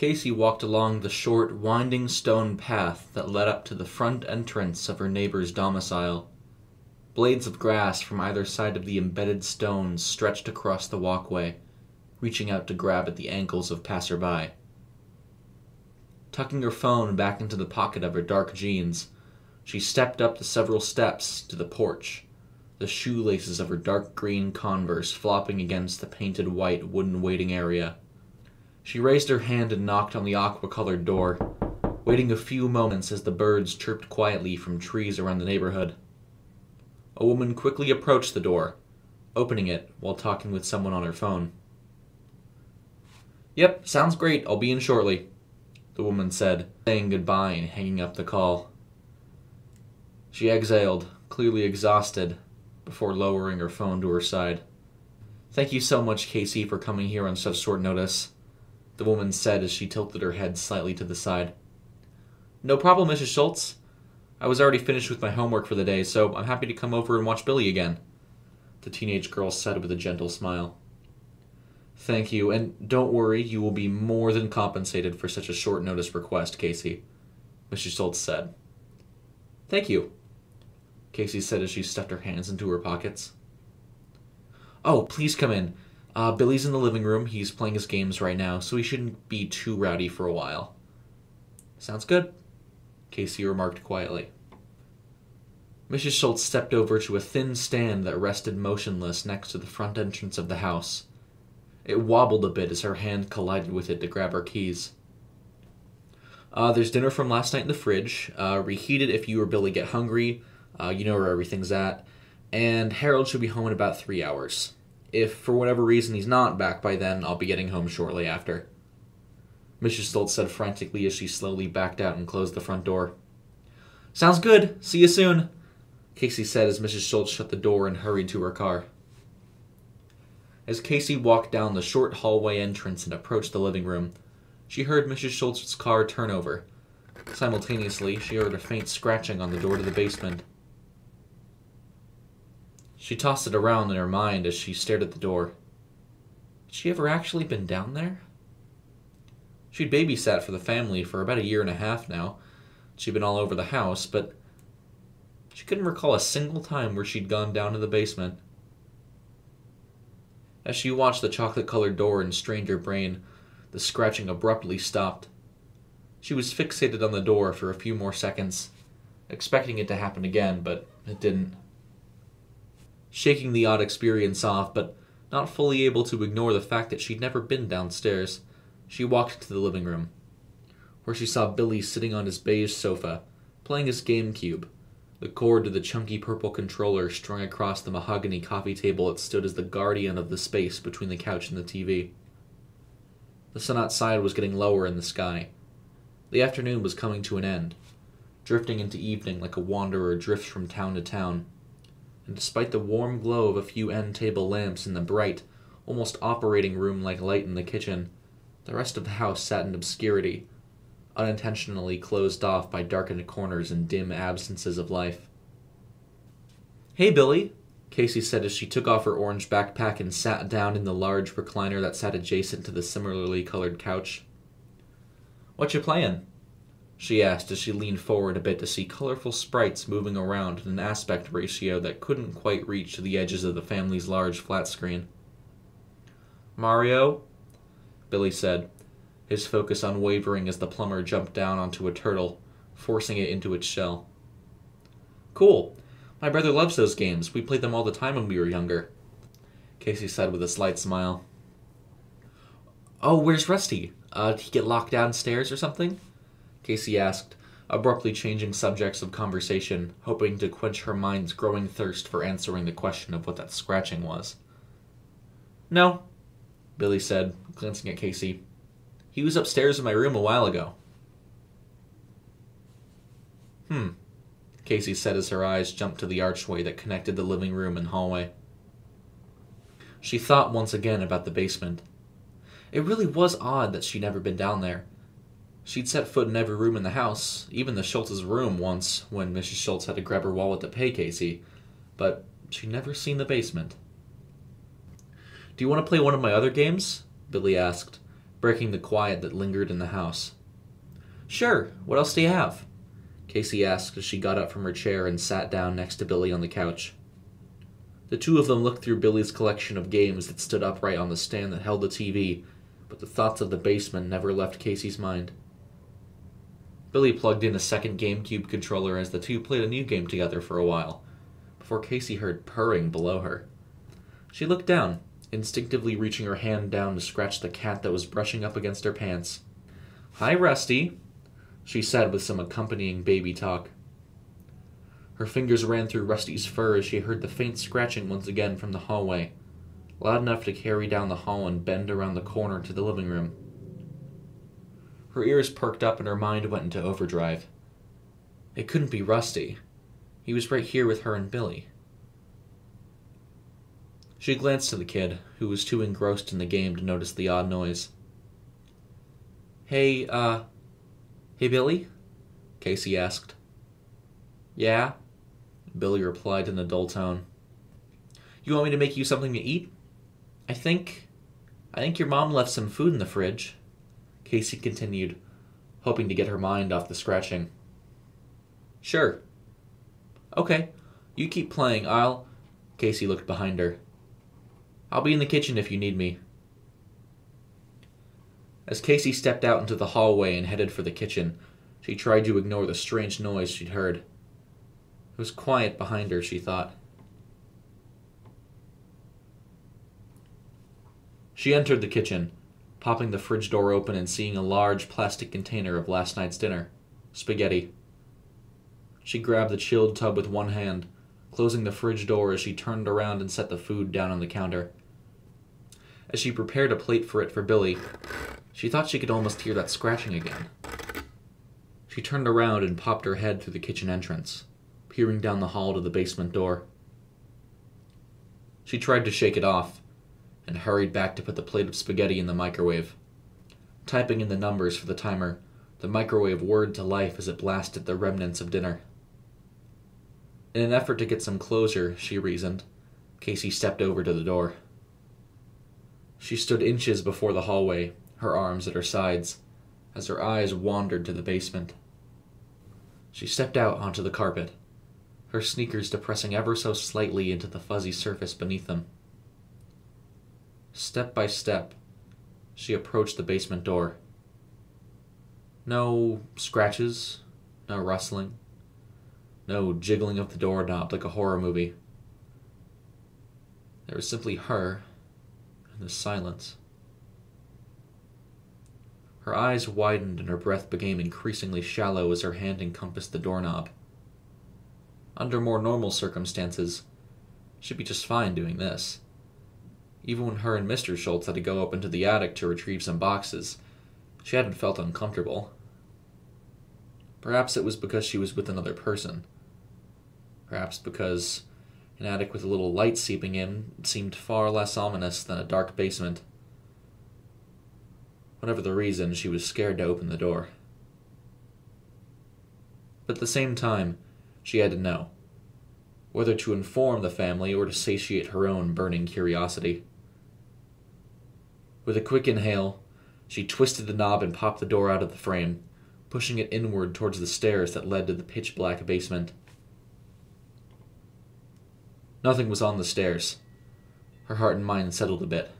Casey walked along the short, winding stone path that led up to the front entrance of her neighbor's domicile. Blades of grass from either side of the embedded stones stretched across the walkway, reaching out to grab at the ankles of passerby. Tucking her phone back into the pocket of her dark jeans, she stepped up the several steps to the porch, the shoelaces of her dark green Converse flopping against the painted white wooden waiting area. She raised her hand and knocked on the aqua colored door, waiting a few moments as the birds chirped quietly from trees around the neighborhood. A woman quickly approached the door, opening it while talking with someone on her phone. Yep, sounds great. I'll be in shortly, the woman said, saying goodbye and hanging up the call. She exhaled, clearly exhausted, before lowering her phone to her side. Thank you so much, Casey, for coming here on such short notice, the woman said as she tilted her head slightly to the side. No problem, Mrs. Schultz. I was already finished with my homework for the day, so I'm happy to come over and watch Billy again, the teenage girl said with a gentle smile. Thank you, and don't worry, you will be more than compensated for such a short notice request, Casey, Mrs. Schultz said. Thank you, Casey said as she stuffed her hands into her pockets. Oh, please come in. Uh, Billy's in the living room. He's playing his games right now, so he shouldn't be too rowdy for a while. Sounds good, Casey remarked quietly. Mrs. Schultz stepped over to a thin stand that rested motionless next to the front entrance of the house. It wobbled a bit as her hand collided with it to grab her keys. Uh, there's dinner from last night in the fridge. Uh, reheated if you or Billy get hungry. Uh, you know where everything's at. And Harold should be home in about three hours. If for whatever reason he's not back by then, I'll be getting home shortly after. Mrs. Stoltz said frantically as she slowly backed out and closed the front door. Sounds good. See you soon, Casey said as Mrs. Schultz shut the door and hurried to her car. As Casey walked down the short hallway entrance and approached the living room, she heard Mrs. Schultz's car turn over. Simultaneously, she heard a faint scratching on the door to the basement. She tossed it around in her mind as she stared at the door. Had she ever actually been down there? She'd babysat for the family for about a year and a half now. She'd been all over the house, but she couldn't recall a single time where she'd gone down to the basement. As she watched the chocolate colored door and strained her brain, the scratching abruptly stopped. She was fixated on the door for a few more seconds, expecting it to happen again, but it didn't. Shaking the odd experience off, but not fully able to ignore the fact that she'd never been downstairs, she walked to the living room, where she saw Billy sitting on his beige sofa, playing his GameCube, the cord to the chunky purple controller strung across the mahogany coffee table that stood as the guardian of the space between the couch and the TV. The sun outside was getting lower in the sky. The afternoon was coming to an end, drifting into evening like a wanderer drifts from town to town. And despite the warm glow of a few end table lamps and the bright, almost operating room like light in the kitchen, the rest of the house sat in obscurity, unintentionally closed off by darkened corners and dim absences of life. Hey, Billy, Casey said as she took off her orange backpack and sat down in the large recliner that sat adjacent to the similarly colored couch. What you playin'? She asked as she leaned forward a bit to see colorful sprites moving around in an aspect ratio that couldn't quite reach the edges of the family's large flat screen. Mario, Billy said, his focus unwavering as the plumber jumped down onto a turtle, forcing it into its shell. Cool. My brother loves those games. We played them all the time when we were younger, Casey said with a slight smile. Oh, where's Rusty? Uh, did he get locked downstairs or something? Casey asked, abruptly changing subjects of conversation, hoping to quench her mind's growing thirst for answering the question of what that scratching was. No, Billy said, glancing at Casey. He was upstairs in my room a while ago. Hmm, Casey said as her eyes jumped to the archway that connected the living room and hallway. She thought once again about the basement. It really was odd that she'd never been down there. She'd set foot in every room in the house, even the Schultz's room once when Mrs. Schultz had to grab her wallet to pay Casey, but she'd never seen the basement. Do you want to play one of my other games? Billy asked, breaking the quiet that lingered in the house. Sure, what else do you have? Casey asked as she got up from her chair and sat down next to Billy on the couch. The two of them looked through Billy's collection of games that stood upright on the stand that held the TV, but the thoughts of the basement never left Casey's mind. Billy plugged in a second GameCube controller as the two played a new game together for a while, before Casey heard purring below her. She looked down, instinctively reaching her hand down to scratch the cat that was brushing up against her pants. Hi, Rusty, she said with some accompanying baby talk. Her fingers ran through Rusty's fur as she heard the faint scratching once again from the hallway, loud enough to carry down the hall and bend around the corner to the living room. Her ears perked up and her mind went into overdrive. It couldn't be Rusty. He was right here with her and Billy. She glanced to the kid, who was too engrossed in the game to notice the odd noise. Hey, uh, hey, Billy? Casey asked. Yeah? Billy replied in a dull tone. You want me to make you something to eat? I think. I think your mom left some food in the fridge. Casey continued, hoping to get her mind off the scratching. Sure. Okay, you keep playing. I'll. Casey looked behind her. I'll be in the kitchen if you need me. As Casey stepped out into the hallway and headed for the kitchen, she tried to ignore the strange noise she'd heard. It was quiet behind her, she thought. She entered the kitchen, popping the fridge door open and seeing a large plastic container of last night's dinner spaghetti. She grabbed the chilled tub with one hand, closing the fridge door as she turned around and set the food down on the counter. As she prepared a plate for it for Billy, she thought she could almost hear that scratching again. She turned around and popped her head through the kitchen entrance peering down the hall to the basement door. She tried to shake it off and hurried back to put the plate of spaghetti in the microwave. Typing in the numbers for the timer, the microwave whirred to life as it blasted the remnants of dinner. In an effort to get some closure, she reasoned, Casey stepped over to the door. She stood inches before the hallway, her arms at her sides, as her eyes wandered to the basement. She stepped out onto the carpet her sneakers depressing ever so slightly into the fuzzy surface beneath them. Step by step, she approached the basement door. No scratches, no rustling, no jiggling of the doorknob like a horror movie. There was simply her and the silence. Her eyes widened and her breath became increasingly shallow as her hand encompassed the doorknob under more normal circumstances, she'd be just fine doing this. Even when her and Mr. Schultz had to go up into the attic to retrieve some boxes, she hadn't felt uncomfortable. Perhaps it was because she was with another person. Perhaps because an attic with a little light seeping in seemed far less ominous than a dark basement. Whatever the reason, she was scared to open the door. But at the same time, she had to know whether to inform the family or to satiate her own burning curiosity. With a quick inhale, she twisted the knob and popped the door out of the frame, pushing it inward towards the stairs that led to the pitch black basement. Nothing was on the stairs. Her heart and mind settled a bit.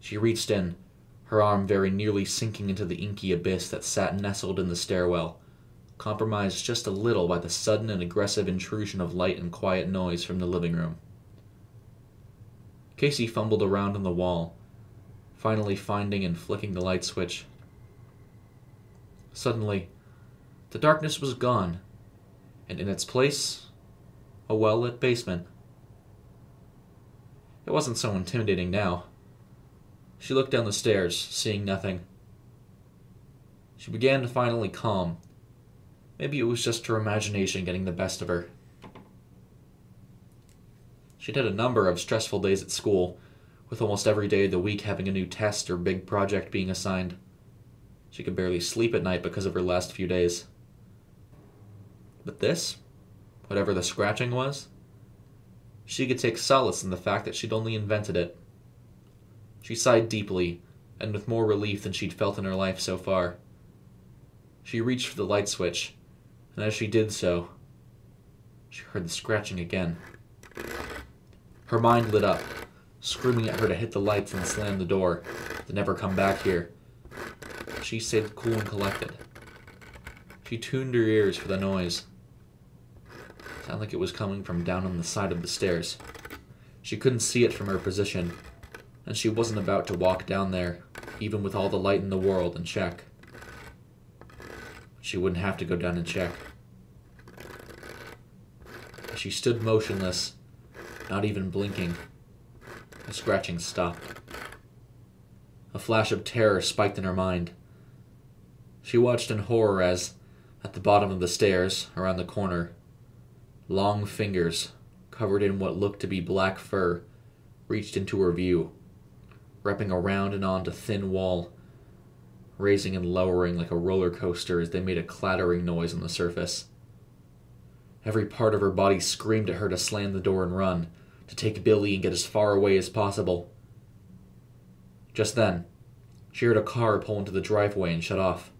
She reached in, her arm very nearly sinking into the inky abyss that sat nestled in the stairwell compromised just a little by the sudden and aggressive intrusion of light and quiet noise from the living room. Casey fumbled around on the wall, finally finding and flicking the light switch. Suddenly, the darkness was gone, and in its place, a well lit basement. It wasn't so intimidating now. She looked down the stairs, seeing nothing. She began to finally calm Maybe it was just her imagination getting the best of her. She'd had a number of stressful days at school, with almost every day of the week having a new test or big project being assigned. She could barely sleep at night because of her last few days. But this, whatever the scratching was, she could take solace in the fact that she'd only invented it. She sighed deeply and with more relief than she'd felt in her life so far. She reached for the light switch, and as she did so, she heard the scratching again. Her mind lit up, screaming at her to hit the lights and slam the door, to never come back here. She stayed cool and collected. She tuned her ears for the noise. It sounded like it was coming from down on the side of the stairs. She couldn't see it from her position, and she wasn't about to walk down there, even with all the light in the world, and check. She wouldn't have to go down and check. She stood motionless, not even blinking. The scratching stopped. A flash of terror spiked in her mind. She watched in horror as, at the bottom of the stairs, around the corner, long fingers, covered in what looked to be black fur, reached into her view, wrapping around and onto thin wall, raising and lowering like a roller coaster as they made a clattering noise on the surface. Every part of her body screamed at her to slam the door and run, to take Billy and get as far away as possible. Just then, she heard a car pull into the driveway and shut off.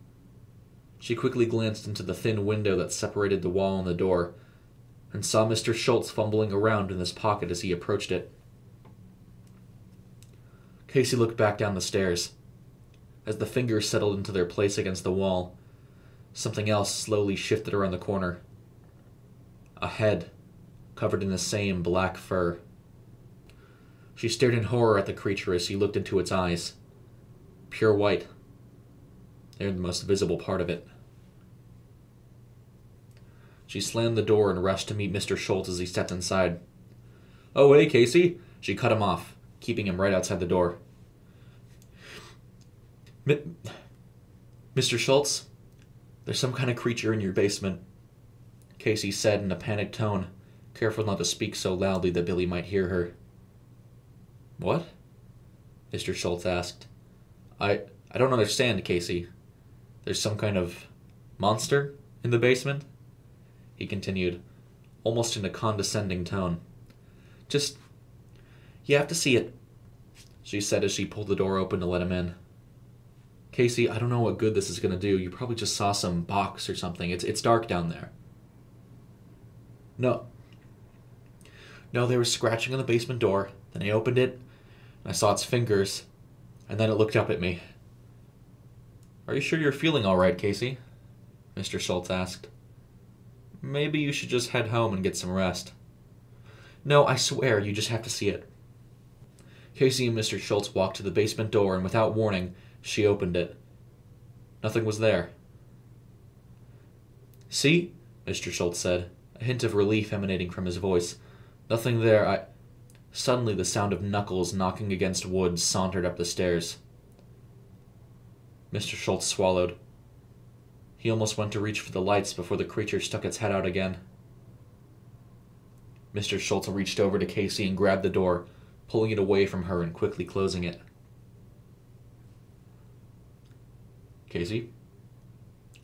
She quickly glanced into the thin window that separated the wall and the door, and saw Mr. Schultz fumbling around in his pocket as he approached it. Casey looked back down the stairs. As the fingers settled into their place against the wall, something else slowly shifted around the corner. A head, covered in the same black fur. She stared in horror at the creature as he looked into its eyes. Pure white. They're the most visible part of it. She slammed the door and rushed to meet Mr. Schultz as he stepped inside. Oh, hey, Casey. She cut him off, keeping him right outside the door. Mr. Schultz, there's some kind of creature in your basement, Casey said in a panicked tone, careful not to speak so loudly that Billy might hear her. What? Mr. Schultz asked. I I don't understand, Casey. There's some kind of monster in the basement? He continued, almost in a condescending tone. Just you have to see it, she said as she pulled the door open to let him in. Casey, I don't know what good this is gonna do. You probably just saw some box or something. It's it's dark down there. No. No, they were scratching on the basement door. Then I opened it, and I saw its fingers, and then it looked up at me. Are you sure you're feeling all right, Casey? Mr. Schultz asked. Maybe you should just head home and get some rest. No, I swear, you just have to see it. Casey and Mr. Schultz walked to the basement door, and without warning, she opened it. Nothing was there. See? Mr. Schultz said, a hint of relief emanating from his voice. Nothing there, I. Suddenly, the sound of knuckles knocking against wood sauntered up the stairs. Mr. Schultz swallowed. He almost went to reach for the lights before the creature stuck its head out again. Mr. Schultz reached over to Casey and grabbed the door, pulling it away from her and quickly closing it. Casey,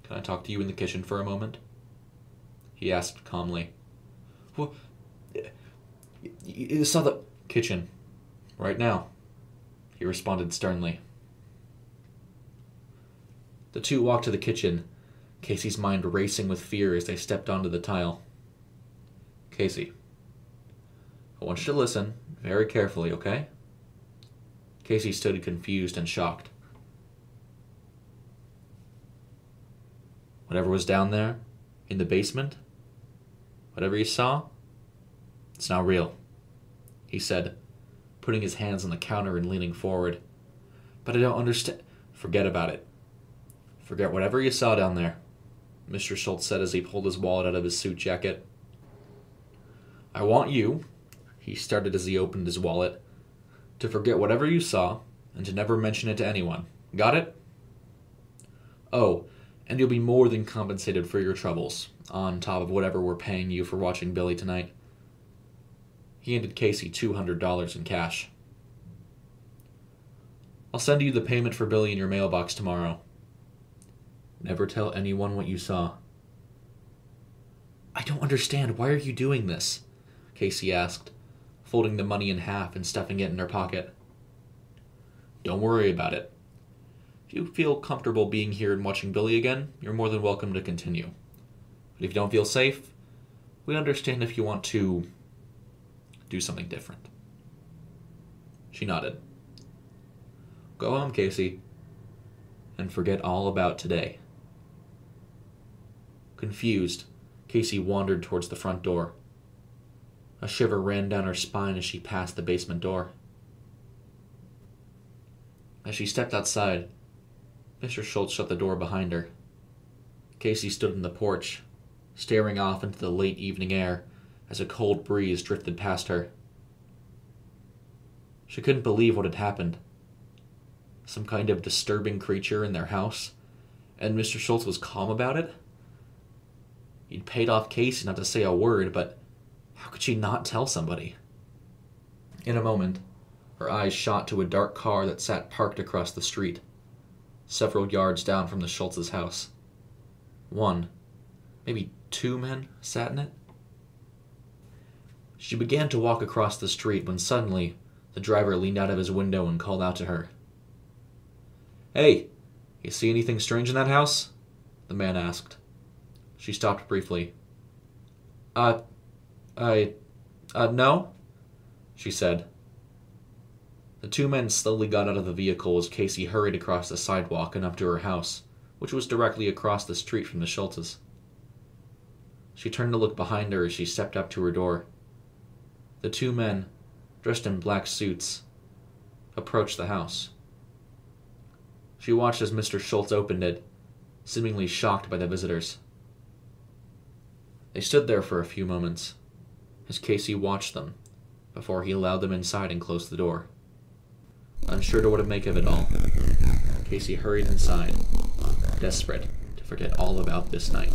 can I talk to you in the kitchen for a moment? He asked calmly. You saw the kitchen. Right now, he responded sternly. The two walked to the kitchen, Casey's mind racing with fear as they stepped onto the tile. Casey, I want you to listen very carefully, okay? Casey stood confused and shocked. Whatever was down there, in the basement, whatever you saw, it's not real, he said, putting his hands on the counter and leaning forward. But I don't understand. Forget about it. Forget whatever you saw down there, Mr. Schultz said as he pulled his wallet out of his suit jacket. I want you, he started as he opened his wallet, to forget whatever you saw and to never mention it to anyone. Got it? Oh, and you'll be more than compensated for your troubles, on top of whatever we're paying you for watching Billy tonight. He handed Casey $200 in cash. I'll send you the payment for Billy in your mailbox tomorrow. Never tell anyone what you saw. I don't understand. Why are you doing this? Casey asked, folding the money in half and stuffing it in her pocket. Don't worry about it, If you feel comfortable being here and watching Billy again, you're more than welcome to continue. But if you don't feel safe, we understand if you want to do something different. She nodded. Go home, Casey, and forget all about today. Confused, Casey wandered towards the front door. A shiver ran down her spine as she passed the basement door. As she stepped outside, Mr. Schultz shut the door behind her. Casey stood in the porch, staring off into the late evening air as a cold breeze drifted past her. She couldn't believe what had happened. Some kind of disturbing creature in their house, and Mr. Schultz was calm about it? He'd paid off Casey not to say a word, but how could she not tell somebody? In a moment, her eyes shot to a dark car that sat parked across the street, several yards down from the Schultz's house. One, maybe two men sat in it. She began to walk across the street when suddenly the driver leaned out of his window and called out to her. Hey, you see anything strange in that house? The man asked. She stopped briefly. Uh, I. Uh, no? She said. The two men slowly got out of the vehicle as Casey hurried across the sidewalk and up to her house, which was directly across the street from the Schultzes. She turned to look behind her as she stepped up to her door. The two men, dressed in black suits, approached the house. She watched as Mr. Schultz opened it, seemingly shocked by the visitors. They stood there for a few moments, as Casey watched them, before he allowed them inside and closed the door. Unsure to what to make of it all, Casey hurried inside, desperate to forget all about this night.